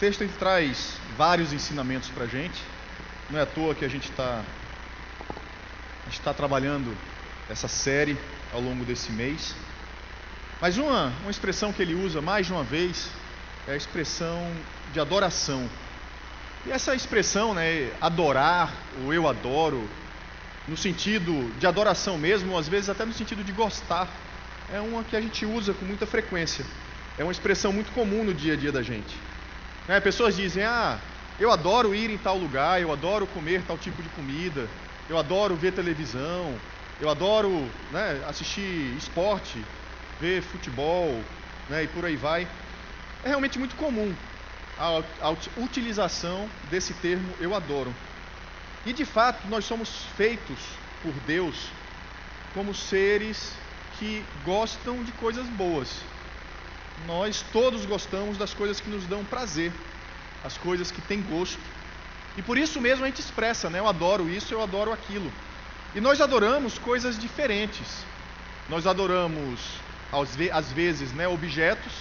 texto ele traz vários ensinamentos para a gente. Não é à toa que a gente está está trabalhando essa série ao longo desse mês. Mas uma, uma expressão que ele usa mais de uma vez é a expressão de adoração. E essa expressão, né, adorar, ou eu adoro, no sentido de adoração mesmo, ou às vezes até no sentido de gostar, é uma que a gente usa com muita frequência. É uma expressão muito comum no dia a dia da gente. Né? Pessoas dizem: Ah, eu adoro ir em tal lugar, eu adoro comer tal tipo de comida, eu adoro ver televisão, eu adoro né, assistir esporte, ver futebol né, e por aí vai. É realmente muito comum a, a utilização desse termo eu adoro. E de fato, nós somos feitos por Deus como seres que gostam de coisas boas. Nós todos gostamos das coisas que nos dão prazer, as coisas que têm gosto. E por isso mesmo a gente expressa, né? Eu adoro isso, eu adoro aquilo. E nós adoramos coisas diferentes. Nós adoramos, às vezes, né, objetos,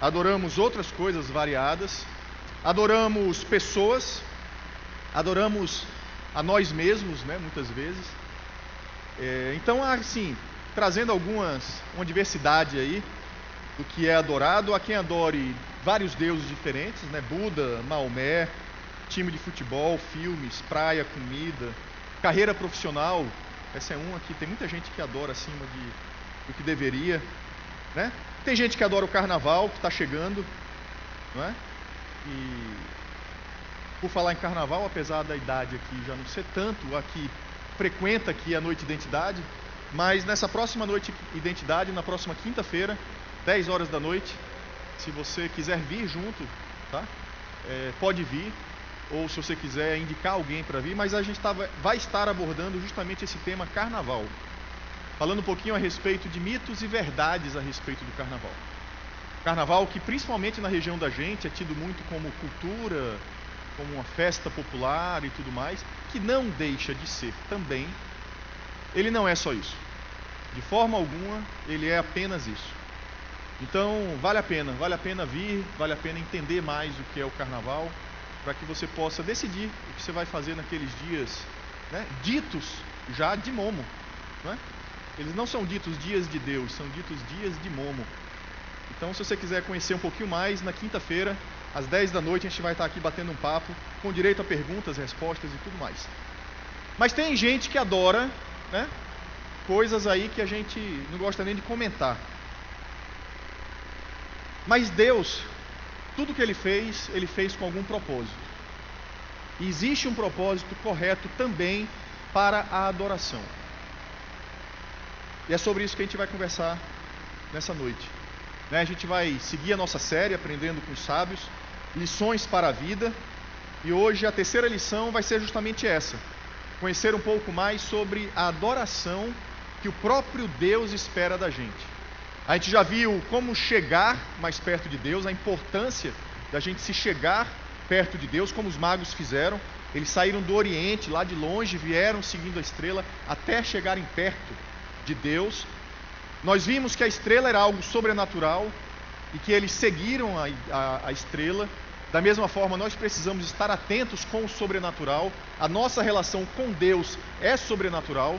adoramos outras coisas variadas, adoramos pessoas, adoramos a nós mesmos, né, muitas vezes. É, então, assim, trazendo algumas, uma diversidade aí do que é adorado, há quem adore vários deuses diferentes, né, Buda, Maomé, time de futebol, filmes, praia, comida, carreira profissional. Essa é uma que tem muita gente que adora acima de, do que deveria, né? Tem gente que adora o carnaval, que está chegando, não é? E por falar em carnaval, apesar da idade aqui já não ser tanto, aqui frequenta aqui a noite de identidade, mas nessa próxima noite de identidade, na próxima quinta-feira, 10 horas da noite, se você quiser vir junto, tá? É, pode vir, ou se você quiser indicar alguém para vir, mas a gente tava, vai estar abordando justamente esse tema carnaval, falando um pouquinho a respeito de mitos e verdades a respeito do carnaval. Carnaval que principalmente na região da gente é tido muito como cultura, como uma festa popular e tudo mais, que não deixa de ser também. Ele não é só isso. De forma alguma, ele é apenas isso. Então, vale a pena, vale a pena vir, vale a pena entender mais o que é o carnaval, para que você possa decidir o que você vai fazer naqueles dias né, ditos já de momo. Né? Eles não são ditos dias de Deus, são ditos dias de momo. Então, se você quiser conhecer um pouquinho mais, na quinta-feira, às 10 da noite, a gente vai estar aqui batendo um papo, com direito a perguntas, respostas e tudo mais. Mas tem gente que adora né, coisas aí que a gente não gosta nem de comentar. Mas Deus tudo que ele fez, ele fez com algum propósito. E existe um propósito correto também para a adoração. E é sobre isso que a gente vai conversar nessa noite. Né? A gente vai seguir a nossa série, aprendendo com os sábios, lições para a vida. E hoje a terceira lição vai ser justamente essa: conhecer um pouco mais sobre a adoração que o próprio Deus espera da gente. A gente já viu como chegar mais perto de Deus, a importância da gente se chegar perto de Deus, como os magos fizeram. Eles saíram do Oriente, lá de longe, vieram seguindo a estrela até chegarem perto de Deus. Nós vimos que a estrela era algo sobrenatural e que eles seguiram a, a, a estrela. Da mesma forma, nós precisamos estar atentos com o sobrenatural. A nossa relação com Deus é sobrenatural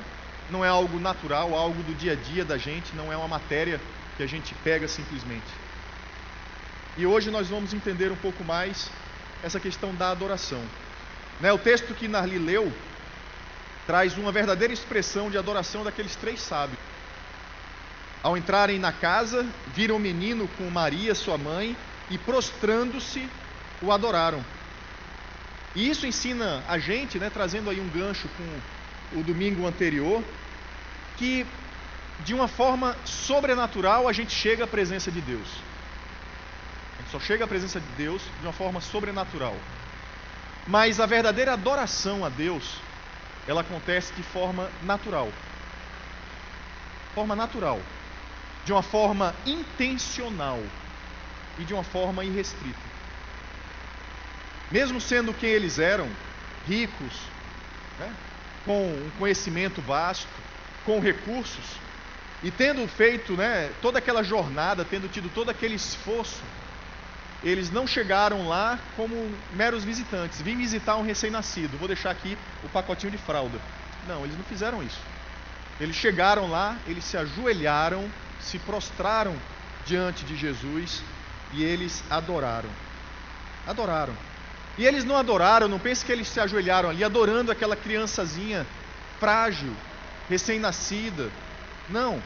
não é algo natural, algo do dia a dia da gente, não é uma matéria que a gente pega simplesmente. E hoje nós vamos entender um pouco mais essa questão da adoração. Né, o texto que Narli leu traz uma verdadeira expressão de adoração daqueles três sábios. Ao entrarem na casa, viram o menino com Maria, sua mãe, e prostrando-se, o adoraram. E isso ensina a gente, né, trazendo aí um gancho com o domingo anterior, que de uma forma sobrenatural a gente chega à presença de Deus. A gente só chega à presença de Deus de uma forma sobrenatural. Mas a verdadeira adoração a Deus, ela acontece de forma natural. Forma natural. De uma forma intencional e de uma forma irrestrita. Mesmo sendo quem eles eram, ricos, né, com um conhecimento vasto, com recursos, e tendo feito né, toda aquela jornada, tendo tido todo aquele esforço, eles não chegaram lá como meros visitantes. Vim visitar um recém-nascido, vou deixar aqui o pacotinho de fralda. Não, eles não fizeram isso. Eles chegaram lá, eles se ajoelharam, se prostraram diante de Jesus e eles adoraram. Adoraram. E eles não adoraram, não pense que eles se ajoelharam ali adorando aquela criançazinha frágil, recém-nascida. Não.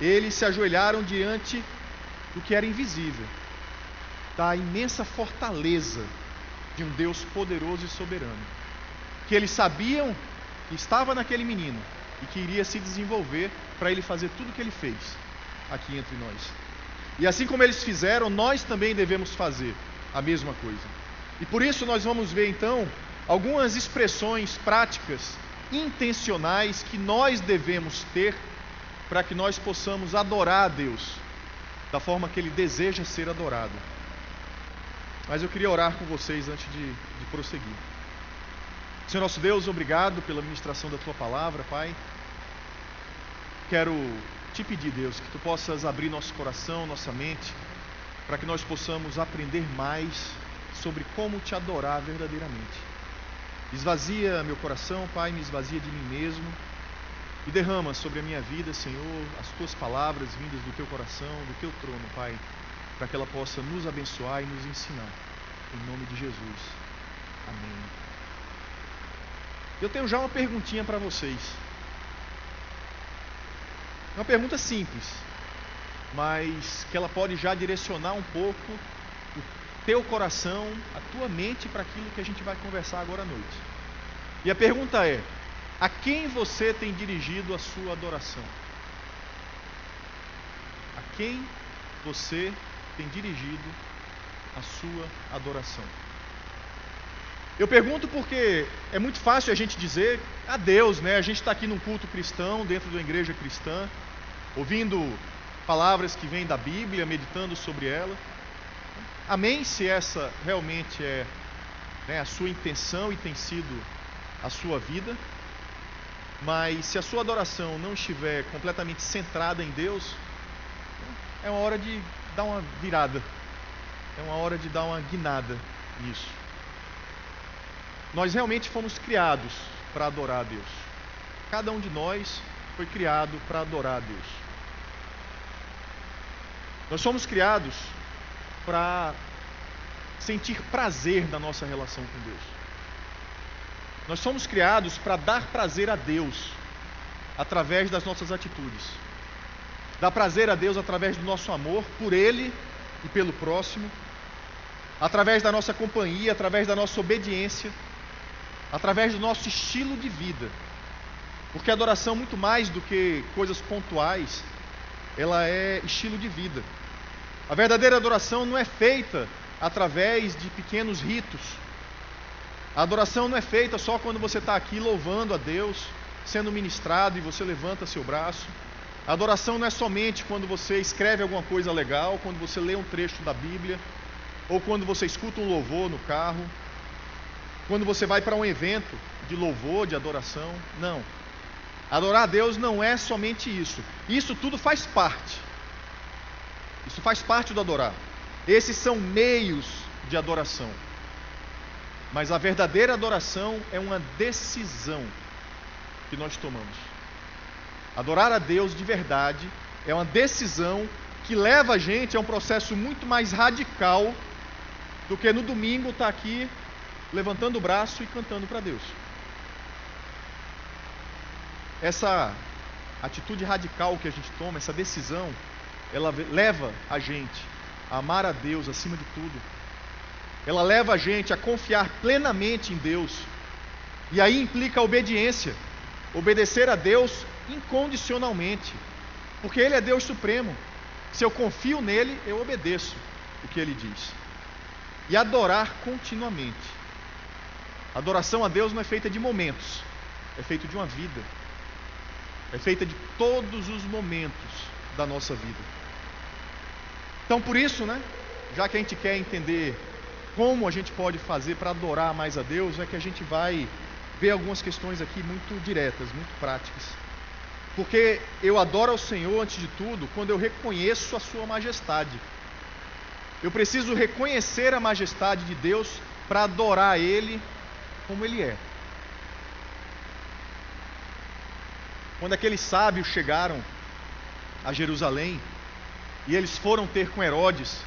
Eles se ajoelharam diante do que era invisível da imensa fortaleza de um Deus poderoso e soberano. Que eles sabiam que estava naquele menino e que iria se desenvolver para ele fazer tudo o que ele fez aqui entre nós. E assim como eles fizeram, nós também devemos fazer a mesma coisa. E por isso nós vamos ver então algumas expressões práticas, intencionais que nós devemos ter para que nós possamos adorar a Deus da forma que ele deseja ser adorado. Mas eu queria orar com vocês antes de, de prosseguir. Senhor nosso Deus, obrigado pela ministração da tua palavra, Pai. Quero te pedir, Deus, que tu possas abrir nosso coração, nossa mente, para que nós possamos aprender mais sobre como te adorar verdadeiramente. Esvazia meu coração, Pai, me esvazia de mim mesmo e derrama sobre a minha vida, Senhor, as tuas palavras vindas do teu coração, do teu trono, Pai, para que ela possa nos abençoar e nos ensinar. Em nome de Jesus. Amém. Eu tenho já uma perguntinha para vocês. Uma pergunta simples, mas que ela pode já direcionar um pouco teu coração, a tua mente para aquilo que a gente vai conversar agora à noite. E a pergunta é: a quem você tem dirigido a sua adoração? A quem você tem dirigido a sua adoração? Eu pergunto porque é muito fácil a gente dizer a Deus, né? A gente está aqui num culto cristão, dentro de uma igreja cristã, ouvindo palavras que vêm da Bíblia, meditando sobre ela. Amém se essa realmente é né, a sua intenção e tem sido a sua vida. Mas se a sua adoração não estiver completamente centrada em Deus, é uma hora de dar uma virada. É uma hora de dar uma guinada nisso. Nós realmente fomos criados para adorar a Deus. Cada um de nós foi criado para adorar a Deus. Nós somos criados para sentir prazer na nossa relação com Deus. Nós somos criados para dar prazer a Deus através das nossas atitudes. Dar prazer a Deus através do nosso amor por Ele e pelo próximo, através da nossa companhia, através da nossa obediência, através do nosso estilo de vida. Porque a adoração, muito mais do que coisas pontuais, ela é estilo de vida. A verdadeira adoração não é feita através de pequenos ritos. A adoração não é feita só quando você está aqui louvando a Deus, sendo ministrado e você levanta seu braço. A adoração não é somente quando você escreve alguma coisa legal, quando você lê um trecho da Bíblia, ou quando você escuta um louvor no carro, quando você vai para um evento de louvor, de adoração. Não. Adorar a Deus não é somente isso. Isso tudo faz parte. Isso faz parte do adorar. Esses são meios de adoração. Mas a verdadeira adoração é uma decisão que nós tomamos. Adorar a Deus de verdade é uma decisão que leva a gente a um processo muito mais radical do que no domingo estar tá aqui levantando o braço e cantando para Deus. Essa atitude radical que a gente toma, essa decisão, ela leva a gente a amar a Deus acima de tudo. Ela leva a gente a confiar plenamente em Deus. E aí implica a obediência. Obedecer a Deus incondicionalmente. Porque Ele é Deus supremo. Se eu confio nele, eu obedeço o que ele diz. E adorar continuamente. Adoração a Deus não é feita de momentos, é feita de uma vida. É feita de todos os momentos da nossa vida. Então, por isso, né, já que a gente quer entender como a gente pode fazer para adorar mais a Deus, é que a gente vai ver algumas questões aqui muito diretas, muito práticas. Porque eu adoro ao Senhor antes de tudo quando eu reconheço a Sua majestade. Eu preciso reconhecer a majestade de Deus para adorar Ele como Ele é. Quando aqueles sábios chegaram a Jerusalém e eles foram ter com Herodes,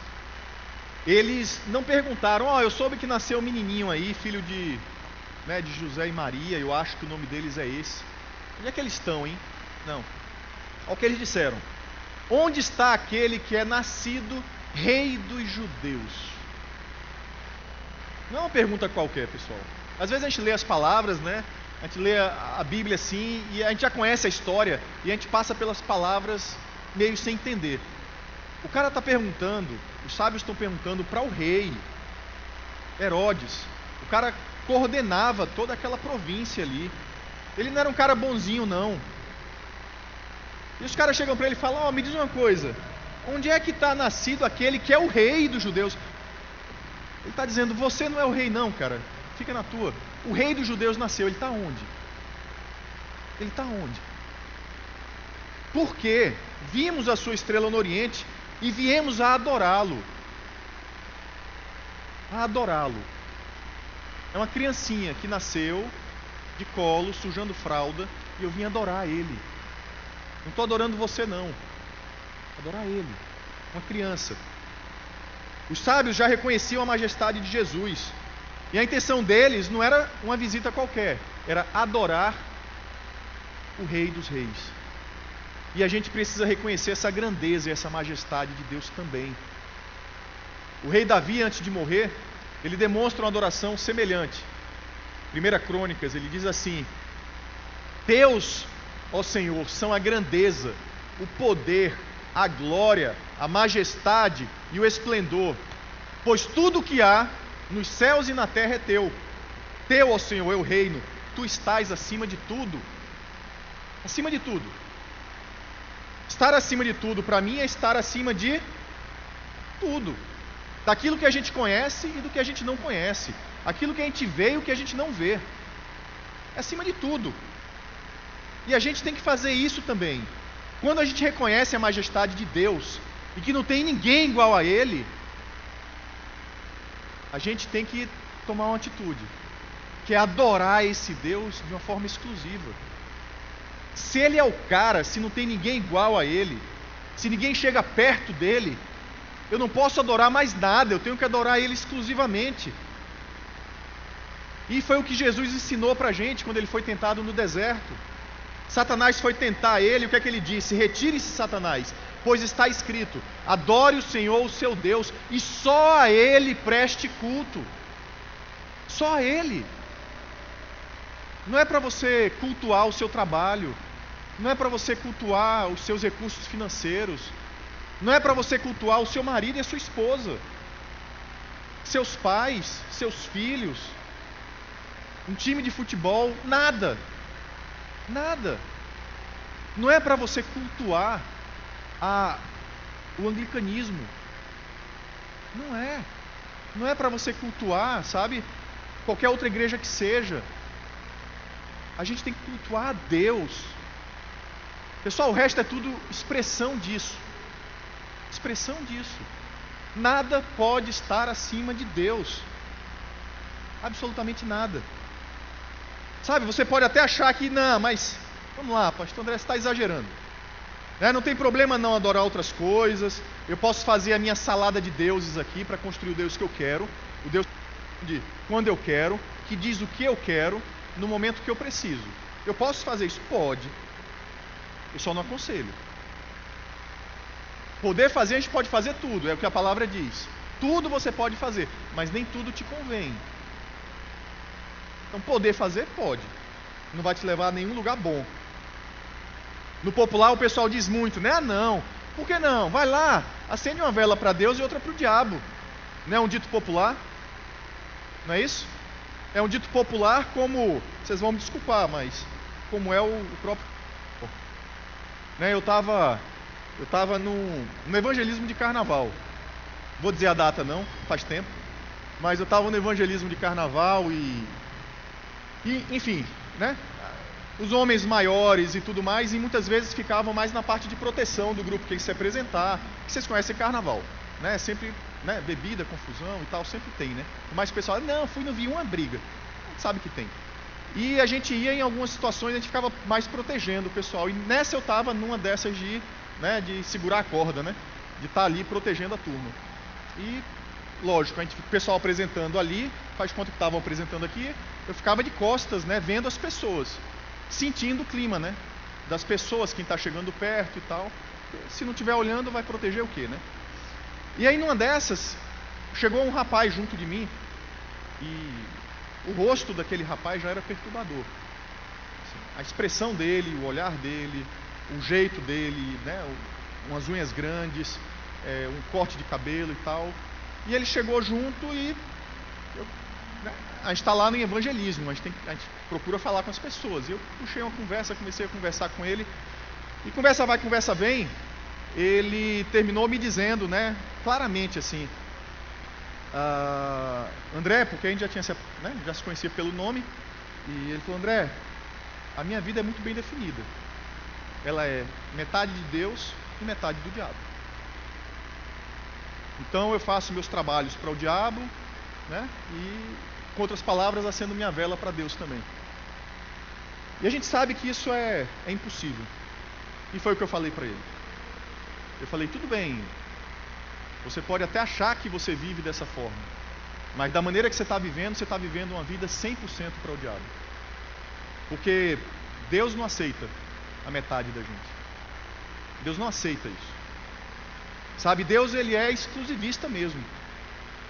eles não perguntaram: Ó, oh, eu soube que nasceu um menininho aí, filho de, né, de José e Maria, eu acho que o nome deles é esse. Onde é que eles estão, hein? Não. Olha o que eles disseram: Onde está aquele que é nascido rei dos judeus? Não é uma pergunta qualquer, pessoal. Às vezes a gente lê as palavras, né? A gente lê a, a Bíblia assim e a gente já conhece a história e a gente passa pelas palavras meio sem entender. O cara está perguntando, os sábios estão perguntando para o rei Herodes. O cara coordenava toda aquela província ali. Ele não era um cara bonzinho, não. E os caras chegam para ele e falam: Ó, oh, me diz uma coisa, onde é que está nascido aquele que é o rei dos judeus? Ele está dizendo: Você não é o rei, não, cara. Fica na tua. O rei dos judeus nasceu. Ele está onde? Ele está onde? Porque vimos a sua estrela no Oriente e viemos a adorá-lo. A adorá-lo. É uma criancinha que nasceu de colo, sujando fralda, e eu vim adorar ele. Não estou adorando você, não. Adorar ele. Uma criança. Os sábios já reconheciam a majestade de Jesus. E a intenção deles não era uma visita qualquer, era adorar o Rei dos Reis. E a gente precisa reconhecer essa grandeza e essa majestade de Deus também. O rei Davi, antes de morrer, ele demonstra uma adoração semelhante. Primeira Crônicas, ele diz assim: Deus, ó Senhor, são a grandeza, o poder, a glória, a majestade e o esplendor, pois tudo o que há nos céus e na terra é teu. Teu, ó Senhor, é o reino. Tu estás acima de tudo. Acima de tudo. Estar acima de tudo, para mim, é estar acima de tudo. Daquilo que a gente conhece e do que a gente não conhece. Aquilo que a gente vê e o que a gente não vê. É acima de tudo. E a gente tem que fazer isso também. Quando a gente reconhece a majestade de Deus e que não tem ninguém igual a Ele, a gente tem que tomar uma atitude, que é adorar esse Deus de uma forma exclusiva. Se ele é o cara, se não tem ninguém igual a ele, se ninguém chega perto dele, eu não posso adorar mais nada, eu tenho que adorar ele exclusivamente. E foi o que Jesus ensinou para a gente quando ele foi tentado no deserto. Satanás foi tentar ele, o que é que ele disse? Retire-se, Satanás, pois está escrito: adore o Senhor, o seu Deus, e só a Ele preste culto. Só a Ele. Não é para você cultuar o seu trabalho, não é para você cultuar os seus recursos financeiros, não é para você cultuar o seu marido e a sua esposa, seus pais, seus filhos, um time de futebol, nada. Nada. Não é para você cultuar a, o anglicanismo. Não é. Não é para você cultuar, sabe? Qualquer outra igreja que seja. A gente tem que cultuar a Deus. Pessoal, o resto é tudo expressão disso. Expressão disso. Nada pode estar acima de Deus. Absolutamente nada. Sabe, você pode até achar que não, mas vamos lá, pastor André, você está exagerando. É, não tem problema não adorar outras coisas. Eu posso fazer a minha salada de deuses aqui para construir o Deus que eu quero, o Deus de quando eu quero, que diz o que eu quero no momento que eu preciso. Eu posso fazer isso? Pode. Eu só não aconselho. Poder fazer, a gente pode fazer tudo, é o que a palavra diz. Tudo você pode fazer, mas nem tudo te convém. Então, poder fazer, pode. Não vai te levar a nenhum lugar bom. No popular o pessoal diz muito, né? Ah, não. Por que não? Vai lá, acende uma vela para Deus e outra para o diabo. Não é um dito popular? Não é isso? É um dito popular como, vocês vão me desculpar, mas como é o, próprio. Né, eu estava eu tava no, no evangelismo de carnaval. Vou dizer a data não, faz tempo. Mas eu estava no evangelismo de carnaval e, e enfim, né? os homens maiores e tudo mais, e muitas vezes ficavam mais na parte de proteção do grupo que ia se apresentar, que vocês conhecem carnaval. né? Sempre, né? Bebida, confusão e tal, sempre tem, né? Mas o pessoal, não, fui, não vi uma briga. Sabe que tem. E a gente ia em algumas situações, a gente ficava mais protegendo o pessoal. E nessa eu estava numa dessas de, né, de segurar a corda, né? De estar tá ali protegendo a turma. E, lógico, a gente, o pessoal apresentando ali, faz conta que estavam apresentando aqui, eu ficava de costas, né? Vendo as pessoas, sentindo o clima, né? Das pessoas, quem está chegando perto e tal. Se não estiver olhando, vai proteger o quê, né? E aí numa dessas, chegou um rapaz junto de mim e o rosto daquele rapaz já era perturbador. Assim, a expressão dele, o olhar dele, o jeito dele, né, umas unhas grandes, é, um corte de cabelo e tal. E ele chegou junto e eu, né, a gente está lá no evangelismo, a gente, tem, a gente procura falar com as pessoas. E eu puxei uma conversa, comecei a conversar com ele. E conversa vai, conversa vem. Ele terminou me dizendo, né, claramente assim, Uh, André, porque a gente já, tinha, né, já se conhecia pelo nome, e ele falou: André, a minha vida é muito bem definida. Ela é metade de Deus e metade do diabo. Então eu faço meus trabalhos para o diabo, né, e, com outras palavras, acendo minha vela para Deus também. E a gente sabe que isso é, é impossível. E foi o que eu falei para ele. Eu falei: tudo bem, você pode até achar que você vive dessa forma, mas da maneira que você está vivendo, você está vivendo uma vida 100% para o diabo. Porque Deus não aceita a metade da gente. Deus não aceita isso. Sabe, Deus ele é exclusivista mesmo.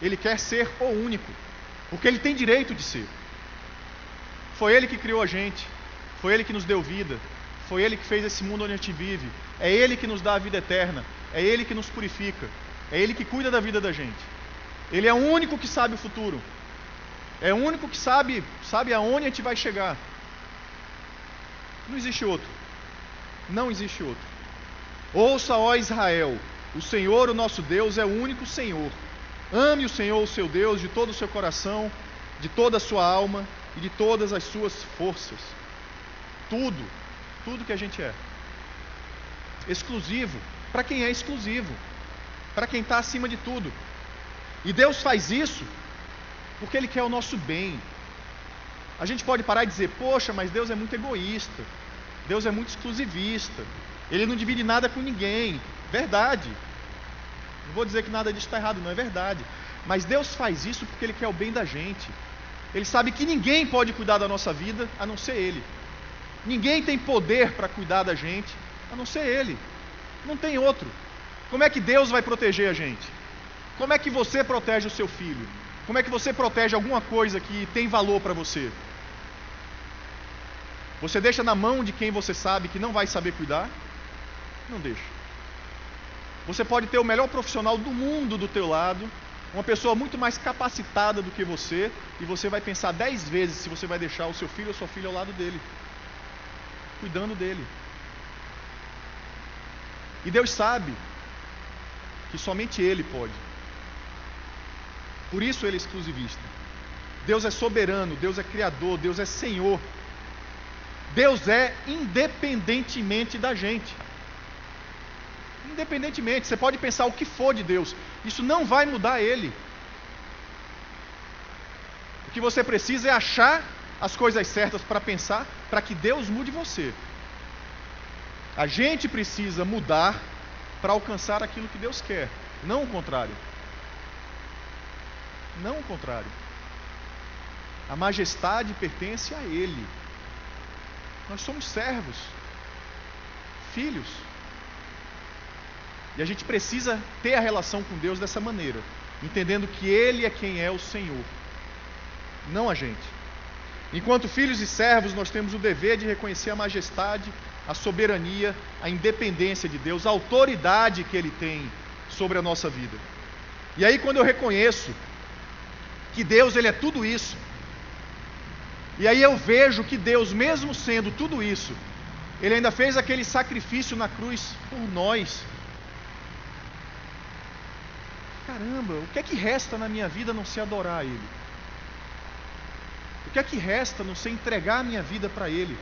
Ele quer ser o único, porque ele tem direito de ser. Foi ele que criou a gente, foi ele que nos deu vida, foi ele que fez esse mundo onde a gente vive. É ele que nos dá a vida eterna, é ele que nos purifica, é Ele que cuida da vida da gente. Ele é o único que sabe o futuro. É o único que sabe, sabe aonde a gente vai chegar. Não existe outro. Não existe outro. Ouça, ó Israel, o Senhor, o nosso Deus, é o único Senhor. Ame o Senhor, o seu Deus, de todo o seu coração, de toda a sua alma e de todas as suas forças. Tudo, tudo que a gente é. Exclusivo para quem é exclusivo para quem está acima de tudo. E Deus faz isso porque Ele quer o nosso bem. A gente pode parar e dizer, poxa, mas Deus é muito egoísta, Deus é muito exclusivista, Ele não divide nada com ninguém. Verdade. Não vou dizer que nada disso está errado, não é verdade. Mas Deus faz isso porque Ele quer o bem da gente. Ele sabe que ninguém pode cuidar da nossa vida a não ser Ele. Ninguém tem poder para cuidar da gente a não ser Ele. Não tem outro. Como é que Deus vai proteger a gente? Como é que você protege o seu filho? Como é que você protege alguma coisa que tem valor para você? Você deixa na mão de quem você sabe que não vai saber cuidar? Não deixa. Você pode ter o melhor profissional do mundo do teu lado, uma pessoa muito mais capacitada do que você, e você vai pensar dez vezes se você vai deixar o seu filho ou sua filha ao lado dele, cuidando dele. E Deus sabe que somente Ele pode. Por isso Ele é exclusivista. Deus é soberano, Deus é criador, Deus é Senhor. Deus é independentemente da gente. Independentemente, você pode pensar o que for de Deus, isso não vai mudar Ele. O que você precisa é achar as coisas certas para pensar, para que Deus mude você. A gente precisa mudar para alcançar aquilo que Deus quer, não o contrário. Não o contrário. A majestade pertence a Ele. Nós somos servos, filhos. E a gente precisa ter a relação com Deus dessa maneira, entendendo que Ele é quem é o Senhor, não a gente. Enquanto filhos e servos, nós temos o dever de reconhecer a majestade a soberania, a independência de Deus, a autoridade que Ele tem sobre a nossa vida. E aí, quando eu reconheço que Deus ele é tudo isso, e aí eu vejo que Deus, mesmo sendo tudo isso, Ele ainda fez aquele sacrifício na cruz por nós. Caramba, o que é que resta na minha vida não se adorar a Ele? Que é que resta não se entregar a minha vida para Ele?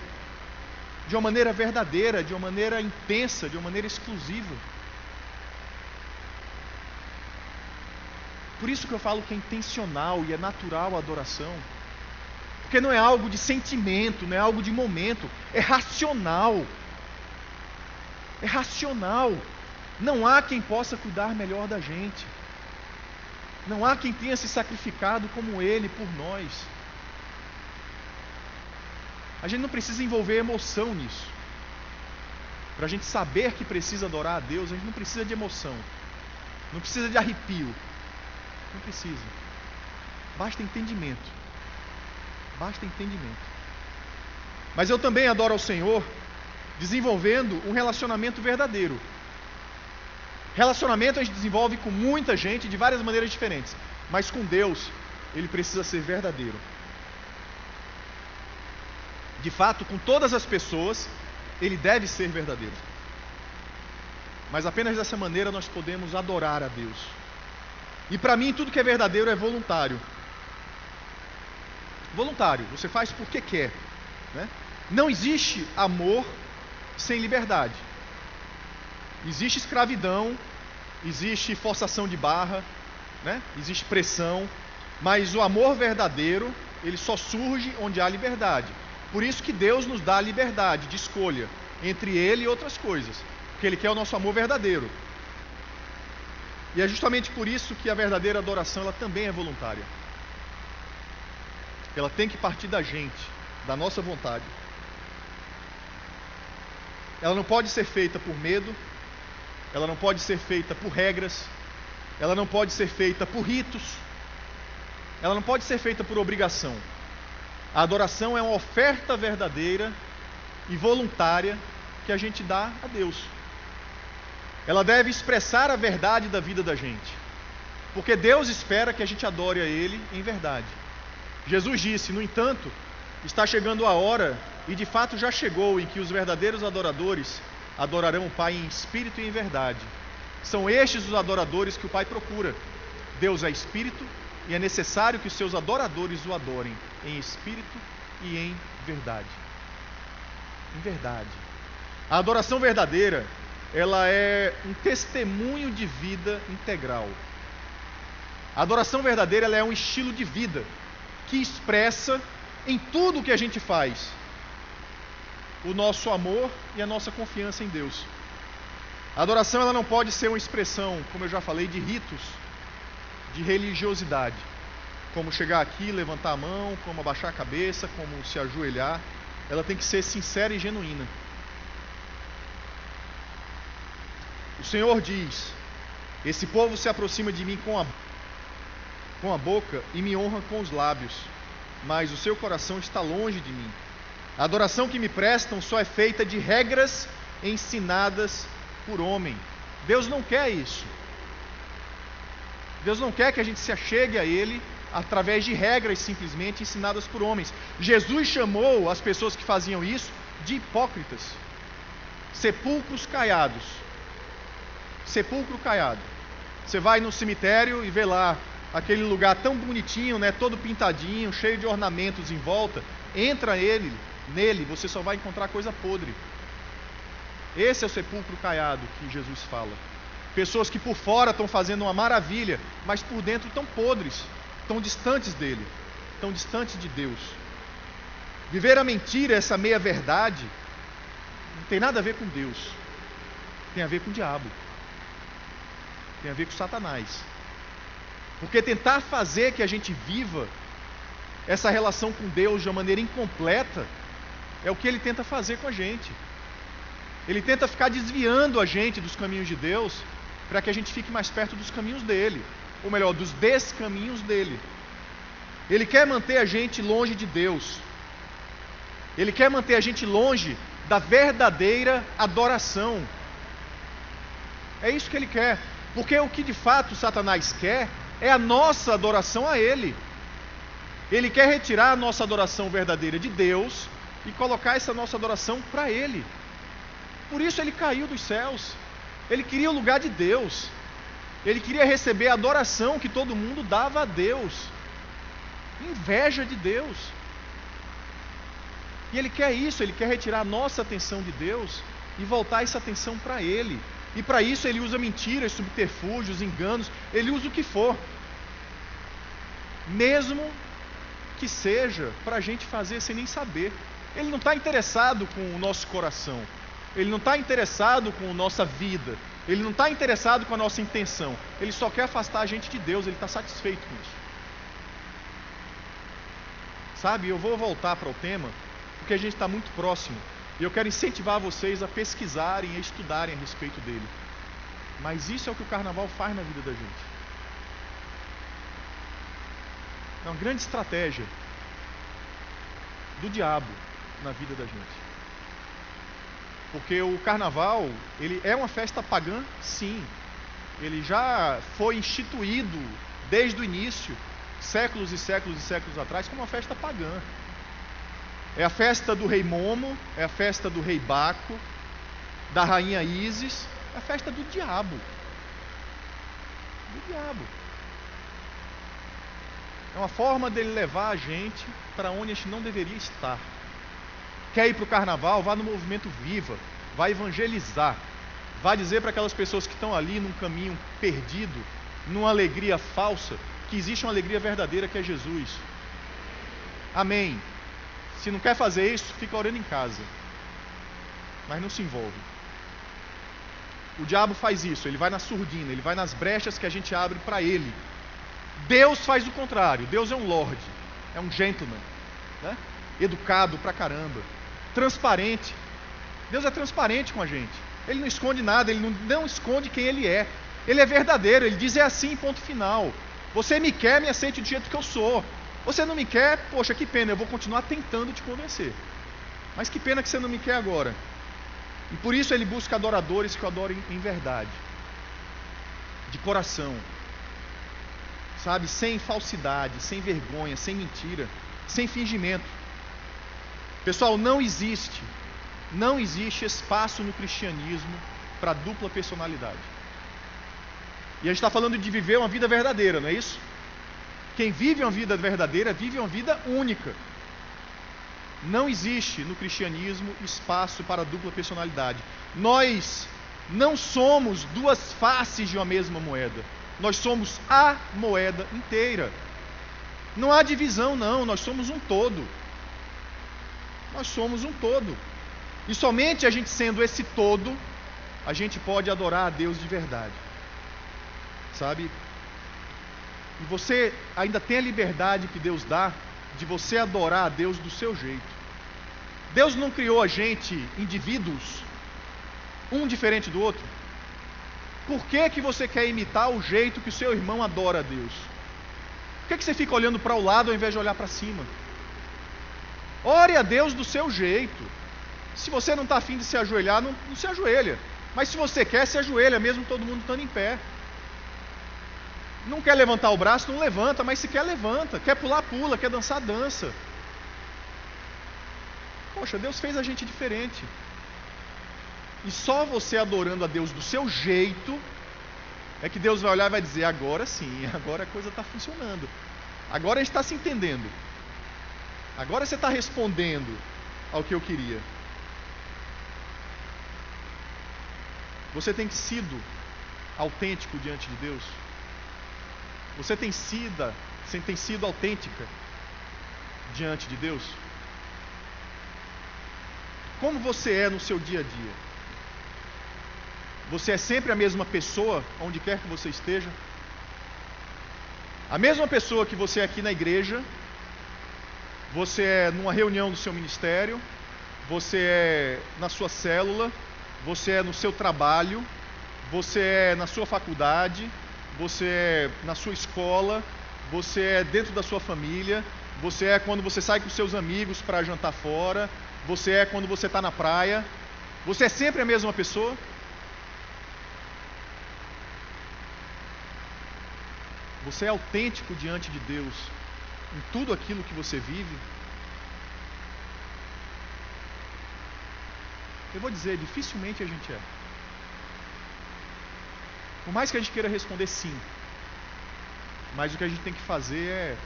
de uma maneira verdadeira, de uma maneira intensa, de uma maneira exclusiva. Por isso que eu falo que é intencional e é natural a adoração. Porque não é algo de sentimento, não é algo de momento, é racional. É racional. Não há quem possa cuidar melhor da gente. Não há quem tenha se sacrificado como Ele por nós. A gente não precisa envolver emoção nisso. Para a gente saber que precisa adorar a Deus, a gente não precisa de emoção. Não precisa de arrepio. Não precisa. Basta entendimento. Basta entendimento. Mas eu também adoro ao Senhor desenvolvendo um relacionamento verdadeiro. Relacionamento a gente desenvolve com muita gente de várias maneiras diferentes, mas com Deus ele precisa ser verdadeiro. De fato, com todas as pessoas, ele deve ser verdadeiro. Mas apenas dessa maneira nós podemos adorar a Deus. E para mim, tudo que é verdadeiro é voluntário. Voluntário, você faz porque quer. Né? Não existe amor sem liberdade. Existe escravidão, existe forçação de barra, né? existe pressão, mas o amor verdadeiro, ele só surge onde há liberdade. Por isso que Deus nos dá a liberdade de escolha entre Ele e outras coisas, porque Ele quer o nosso amor verdadeiro. E é justamente por isso que a verdadeira adoração ela também é voluntária. Ela tem que partir da gente, da nossa vontade. Ela não pode ser feita por medo, ela não pode ser feita por regras, ela não pode ser feita por ritos, ela não pode ser feita por obrigação. A adoração é uma oferta verdadeira e voluntária que a gente dá a Deus. Ela deve expressar a verdade da vida da gente. Porque Deus espera que a gente adore a Ele em verdade. Jesus disse, no entanto, está chegando a hora, e de fato já chegou, em que os verdadeiros adoradores adorarão o Pai em espírito e em verdade. São estes os adoradores que o Pai procura. Deus é espírito e é necessário que os seus adoradores o adorem em espírito e em verdade. Em verdade. A adoração verdadeira, ela é um testemunho de vida integral. A adoração verdadeira é um estilo de vida que expressa em tudo o que a gente faz o nosso amor e a nossa confiança em Deus. A adoração ela não pode ser uma expressão, como eu já falei, de ritos, de religiosidade, como chegar aqui, levantar a mão, como abaixar a cabeça, como se ajoelhar. Ela tem que ser sincera e genuína. O Senhor diz: Esse povo se aproxima de mim com a, com a boca e me honra com os lábios, mas o seu coração está longe de mim. A adoração que me prestam só é feita de regras ensinadas por homem. Deus não quer isso. Deus não quer que a gente se achegue a Ele através de regras simplesmente ensinadas por homens. Jesus chamou as pessoas que faziam isso de hipócritas, sepulcros caiados. Sepulcro caiado. Você vai no cemitério e vê lá aquele lugar tão bonitinho, né, todo pintadinho, cheio de ornamentos em volta. Entra ele, Nele você só vai encontrar coisa podre. Esse é o sepulcro caiado que Jesus fala. Pessoas que por fora estão fazendo uma maravilha, mas por dentro estão podres, estão distantes dele, estão distantes de Deus. Viver a mentira, essa meia-verdade, não tem nada a ver com Deus, tem a ver com o diabo, tem a ver com Satanás. Porque tentar fazer que a gente viva essa relação com Deus de uma maneira incompleta é o que ele tenta fazer com a gente. Ele tenta ficar desviando a gente dos caminhos de Deus para que a gente fique mais perto dos caminhos dele, ou melhor, dos descaminhos dele. Ele quer manter a gente longe de Deus. Ele quer manter a gente longe da verdadeira adoração. É isso que ele quer. Porque o que de fato Satanás quer é a nossa adoração a ele. Ele quer retirar a nossa adoração verdadeira de Deus e colocar essa nossa adoração para Ele. Por isso ele caiu dos céus. Ele queria o lugar de Deus. Ele queria receber a adoração que todo mundo dava a Deus. Inveja de Deus. E ele quer isso, ele quer retirar a nossa atenção de Deus e voltar essa atenção para Ele. E para isso ele usa mentiras, subterfúgios, enganos, ele usa o que for. mesmo que seja para a gente fazer sem nem saber. Ele não está interessado com o nosso coração, ele não está interessado com a nossa vida, ele não está interessado com a nossa intenção, ele só quer afastar a gente de Deus, ele está satisfeito com isso. Sabe, eu vou voltar para o tema, porque a gente está muito próximo, e eu quero incentivar vocês a pesquisarem, a estudarem a respeito dele. Mas isso é o que o carnaval faz na vida da gente. É uma grande estratégia do diabo na vida da gente. Porque o carnaval, ele é uma festa pagã, sim. Ele já foi instituído desde o início, séculos e séculos e séculos atrás, como uma festa pagã. É a festa do rei Momo, é a festa do rei Baco, da rainha Isis, é a festa do diabo. Do diabo. É uma forma dele levar a gente para onde a gente não deveria estar. Quer ir para o carnaval? Vá no movimento Viva. Vai evangelizar. Vai dizer para aquelas pessoas que estão ali num caminho perdido, numa alegria falsa, que existe uma alegria verdadeira que é Jesus. Amém. Se não quer fazer isso, fica orando em casa. Mas não se envolve. O diabo faz isso, ele vai na surdina, ele vai nas brechas que a gente abre para ele. Deus faz o contrário. Deus é um lord, é um gentleman, né? educado pra caramba, transparente. Deus é transparente com a gente. Ele não esconde nada, ele não, não esconde quem ele é. Ele é verdadeiro, ele diz é assim, ponto final. Você me quer, me aceite do jeito que eu sou. Você não me quer, poxa, que pena, eu vou continuar tentando te convencer. Mas que pena que você não me quer agora. E por isso ele busca adoradores que o adorem em verdade, de coração, sabe, sem falsidade, sem vergonha, sem mentira, sem fingimento. Pessoal, não existe, não existe espaço no cristianismo para dupla personalidade. E a gente está falando de viver uma vida verdadeira, não é isso? Quem vive uma vida verdadeira vive uma vida única. Não existe no cristianismo espaço para dupla personalidade. Nós não somos duas faces de uma mesma moeda. Nós somos a moeda inteira. Não há divisão, não. Nós somos um todo. Nós somos um todo. E somente a gente sendo esse todo, a gente pode adorar a Deus de verdade. Sabe? E você ainda tem a liberdade que Deus dá de você adorar a Deus do seu jeito. Deus não criou a gente indivíduos, um diferente do outro. Por que, que você quer imitar o jeito que o seu irmão adora a Deus? Por que, que você fica olhando para o lado ao invés de olhar para cima? Ore a Deus do seu jeito. Se você não está afim de se ajoelhar, não, não se ajoelha. Mas se você quer, se ajoelha, mesmo todo mundo estando em pé. Não quer levantar o braço, não levanta, mas se quer, levanta. Quer pular, pula. Quer dançar, dança. Poxa, Deus fez a gente diferente. E só você adorando a Deus do seu jeito é que Deus vai olhar e vai dizer: agora sim, agora a coisa está funcionando. Agora a gente está se entendendo. Agora você está respondendo ao que eu queria. Você tem sido autêntico diante de Deus? Você tem sido, você tem sido autêntica diante de Deus? Como você é no seu dia a dia? Você é sempre a mesma pessoa, onde quer que você esteja? A mesma pessoa que você é aqui na igreja, você é numa reunião do seu ministério, você é na sua célula, você é no seu trabalho, você é na sua faculdade, você é na sua escola, você é dentro da sua família, você é quando você sai com seus amigos para jantar fora, você é quando você está na praia. Você é sempre a mesma pessoa? Você é autêntico diante de Deus em tudo aquilo que você vive? Eu vou dizer, dificilmente a gente é. Por mais que a gente queira responder sim, mas o que a gente tem que fazer é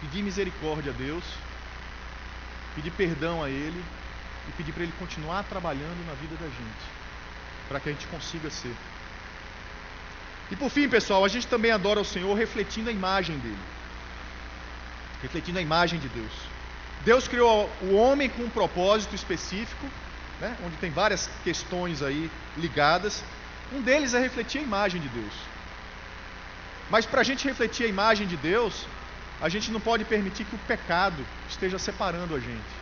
pedir misericórdia a Deus, pedir perdão a Ele e pedir para Ele continuar trabalhando na vida da gente, para que a gente consiga ser. E por fim, pessoal, a gente também adora o Senhor refletindo a imagem dele. Refletindo a imagem de Deus. Deus criou o homem com um propósito específico, né, onde tem várias questões aí ligadas. Um deles é refletir a imagem de Deus. Mas para a gente refletir a imagem de Deus, a gente não pode permitir que o pecado esteja separando a gente.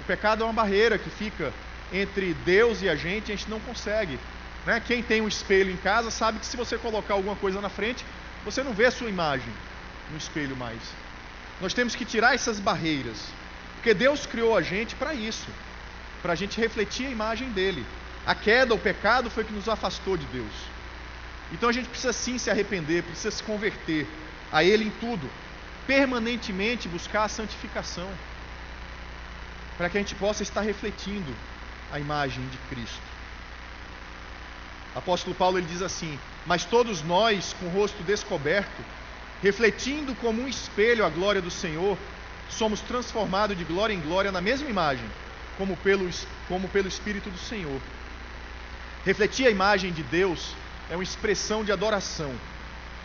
O pecado é uma barreira que fica entre Deus e a gente, a gente não consegue. Né? Quem tem um espelho em casa sabe que se você colocar alguma coisa na frente, você não vê a sua imagem no espelho mais. Nós temos que tirar essas barreiras, porque Deus criou a gente para isso, para a gente refletir a imagem dele. A queda, o pecado foi que nos afastou de Deus. Então a gente precisa sim se arrepender, precisa se converter a Ele em tudo, permanentemente buscar a santificação, para que a gente possa estar refletindo a imagem de Cristo. Apóstolo Paulo ele diz assim: Mas todos nós, com o rosto descoberto, refletindo como um espelho a glória do Senhor, somos transformados de glória em glória na mesma imagem, como pelo, como pelo Espírito do Senhor. Refletir a imagem de Deus é uma expressão de adoração.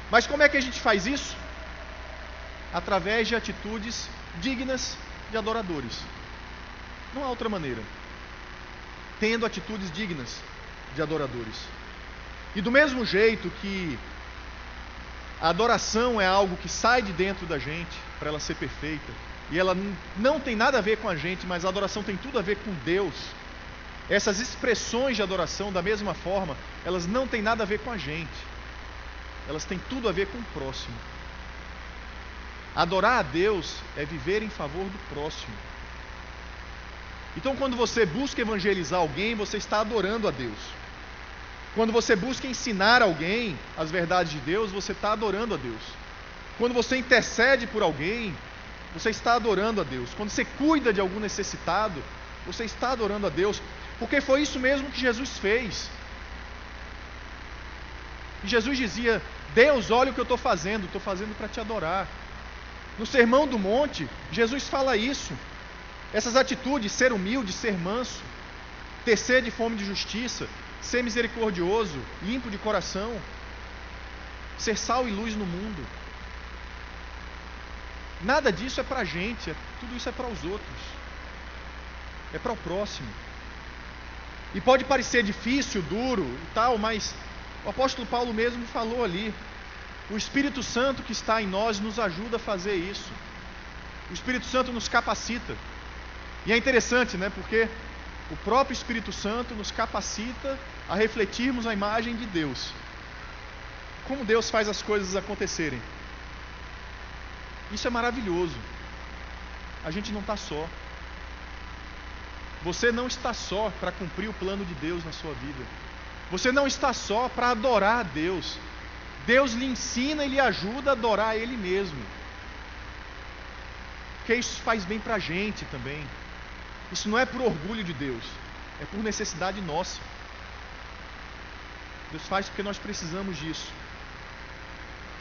Mas como é que a gente faz isso? Através de atitudes dignas de adoradores. Não há outra maneira. Tendo atitudes dignas de adoradores. E do mesmo jeito que a adoração é algo que sai de dentro da gente para ela ser perfeita, e ela não tem nada a ver com a gente, mas a adoração tem tudo a ver com Deus essas expressões de adoração, da mesma forma, elas não têm nada a ver com a gente. Elas têm tudo a ver com o próximo. Adorar a Deus é viver em favor do próximo. Então, quando você busca evangelizar alguém, você está adorando a Deus. Quando você busca ensinar alguém as verdades de Deus, você está adorando a Deus. Quando você intercede por alguém, você está adorando a Deus. Quando você cuida de algum necessitado, você está adorando a Deus. Porque foi isso mesmo que Jesus fez. E Jesus dizia: Deus, olha o que eu estou fazendo, estou fazendo para te adorar. No Sermão do Monte, Jesus fala isso. Essas atitudes, ser humilde, ser manso, ter sede e fome de justiça, ser misericordioso, limpo de coração, ser sal e luz no mundo. Nada disso é para a gente, é, tudo isso é para os outros, é para o próximo. E pode parecer difícil, duro e tal, mas o apóstolo Paulo mesmo falou ali. O Espírito Santo que está em nós nos ajuda a fazer isso. O Espírito Santo nos capacita. E é interessante, né? Porque o próprio Espírito Santo nos capacita a refletirmos a imagem de Deus. Como Deus faz as coisas acontecerem. Isso é maravilhoso. A gente não está só. Você não está só para cumprir o plano de Deus na sua vida. Você não está só para adorar a Deus. Deus lhe ensina e lhe ajuda a adorar a Ele mesmo. Porque isso faz bem para a gente também. Isso não é por orgulho de Deus, é por necessidade nossa. Deus faz porque nós precisamos disso.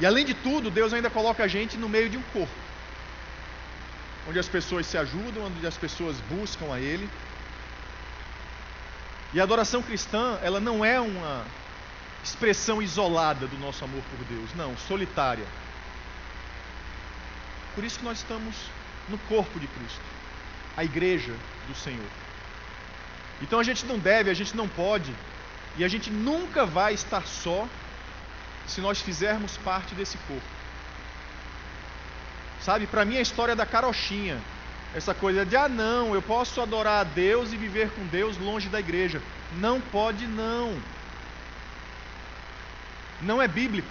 E além de tudo, Deus ainda coloca a gente no meio de um corpo, onde as pessoas se ajudam, onde as pessoas buscam a Ele. E a adoração cristã, ela não é uma expressão isolada do nosso amor por Deus, não, solitária. Por isso que nós estamos no corpo de Cristo, a igreja do Senhor. Então a gente não deve, a gente não pode, e a gente nunca vai estar só se nós fizermos parte desse corpo. Sabe, para mim a história da carochinha, essa coisa de, ah, não, eu posso adorar a Deus e viver com Deus longe da igreja. Não pode, não. Não é bíblico.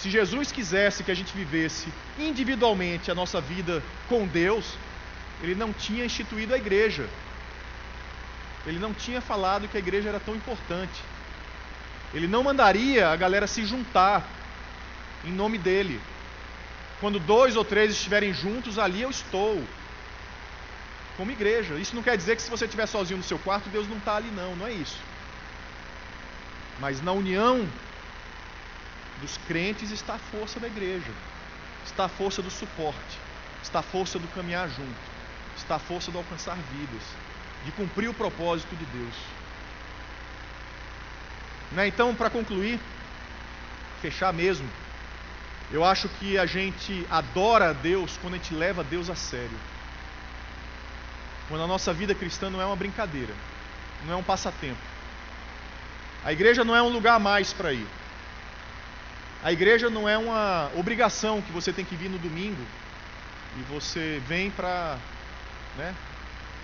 Se Jesus quisesse que a gente vivesse individualmente a nossa vida com Deus, ele não tinha instituído a igreja. Ele não tinha falado que a igreja era tão importante. Ele não mandaria a galera se juntar em nome dele. Quando dois ou três estiverem juntos, ali eu estou. Como igreja. Isso não quer dizer que se você estiver sozinho no seu quarto, Deus não está ali, não. Não é isso. Mas na união dos crentes está a força da igreja. Está a força do suporte. Está a força do caminhar junto. Está a força do alcançar vidas. De cumprir o propósito de Deus. Né? Então, para concluir, fechar mesmo. Eu acho que a gente adora a Deus quando a gente leva Deus a sério. Quando a nossa vida cristã não é uma brincadeira, não é um passatempo. A igreja não é um lugar mais para ir. A igreja não é uma obrigação que você tem que vir no domingo e você vem para né,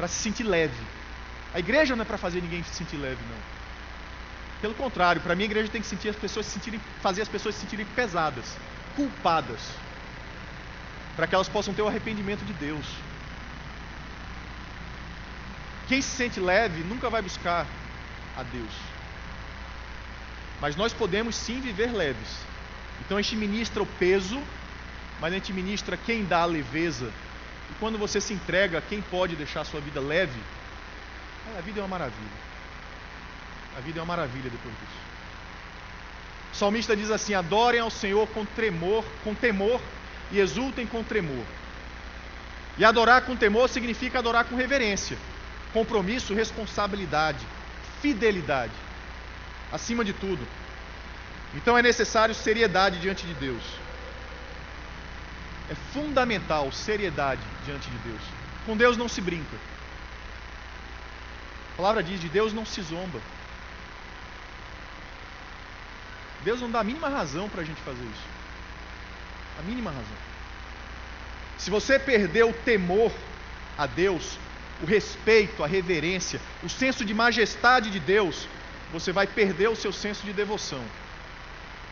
se sentir leve. A igreja não é para fazer ninguém se sentir leve, não. Pelo contrário, para mim a igreja tem que sentir as pessoas se sentirem, fazer as pessoas se sentirem pesadas, culpadas, para que elas possam ter o arrependimento de Deus. Quem se sente leve nunca vai buscar a Deus. Mas nós podemos sim viver leves. Então a gente ministra o peso, mas a gente ministra quem dá a leveza. E quando você se entrega, quem pode deixar a sua vida leve, a vida é uma maravilha. A vida é uma maravilha depois disso. O salmista diz assim: adorem ao Senhor com tremor, com temor e exultem com tremor. E adorar com temor significa adorar com reverência, compromisso, responsabilidade, fidelidade, acima de tudo. Então é necessário seriedade diante de Deus. É fundamental seriedade diante de Deus. Com Deus não se brinca. A palavra diz: de Deus não se zomba. Deus não dá a mínima razão para a gente fazer isso. A mínima razão. Se você perder o temor a Deus, o respeito, a reverência, o senso de majestade de Deus, você vai perder o seu senso de devoção.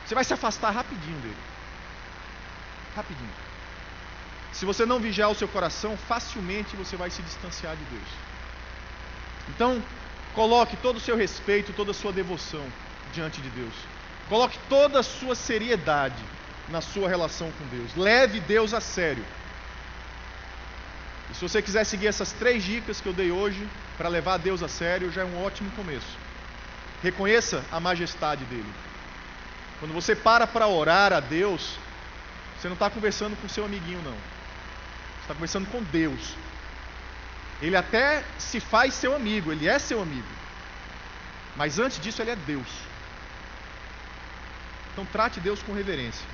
Você vai se afastar rapidinho dele. Rapidinho. Se você não vigiar o seu coração, facilmente você vai se distanciar de Deus. Então, coloque todo o seu respeito, toda a sua devoção diante de Deus. Coloque toda a sua seriedade na sua relação com Deus. Leve Deus a sério. E se você quiser seguir essas três dicas que eu dei hoje para levar Deus a sério, já é um ótimo começo. Reconheça a majestade dele. Quando você para para orar a Deus, você não está conversando com seu amiguinho, não. Você está conversando com Deus. Ele até se faz seu amigo, ele é seu amigo. Mas antes disso, ele é Deus. Então trate Deus com reverência.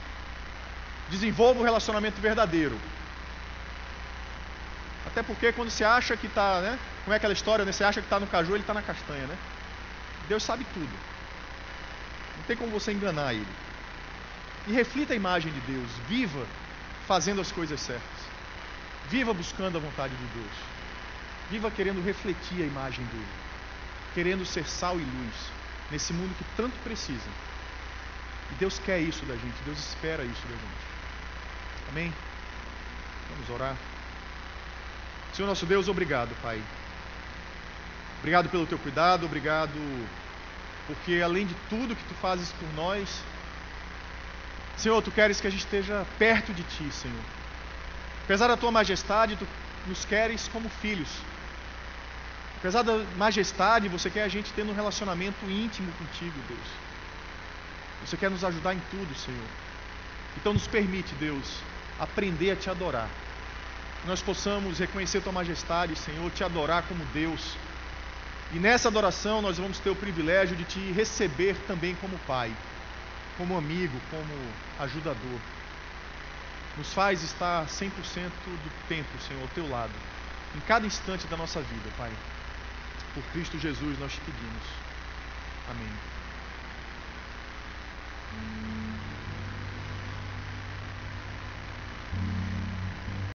Desenvolva um relacionamento verdadeiro. Até porque quando você acha que está, né? Como é aquela história, né? Você acha que está no caju, ele está na castanha, né? Deus sabe tudo. Não tem como você enganar ele. E reflita a imagem de Deus. Viva fazendo as coisas certas. Viva buscando a vontade de Deus. Viva querendo refletir a imagem dele. Querendo ser sal e luz nesse mundo que tanto precisa. E Deus quer isso da gente, Deus espera isso da gente. Amém? Vamos orar. Senhor nosso Deus, obrigado, Pai. Obrigado pelo teu cuidado, obrigado porque além de tudo que tu fazes por nós, Senhor, tu queres que a gente esteja perto de ti, Senhor. Apesar da tua majestade, tu nos queres como filhos. Apesar da majestade, você quer a gente tendo um relacionamento íntimo contigo, Deus. Você quer nos ajudar em tudo, Senhor. Então nos permite, Deus, aprender a te adorar. Que nós possamos reconhecer tua majestade, Senhor, te adorar como Deus. E nessa adoração nós vamos ter o privilégio de te receber também como pai, como amigo, como ajudador. Nos faz estar 100% do tempo, Senhor, ao teu lado, em cada instante da nossa vida, Pai. Por Cristo Jesus nós te pedimos. Amém.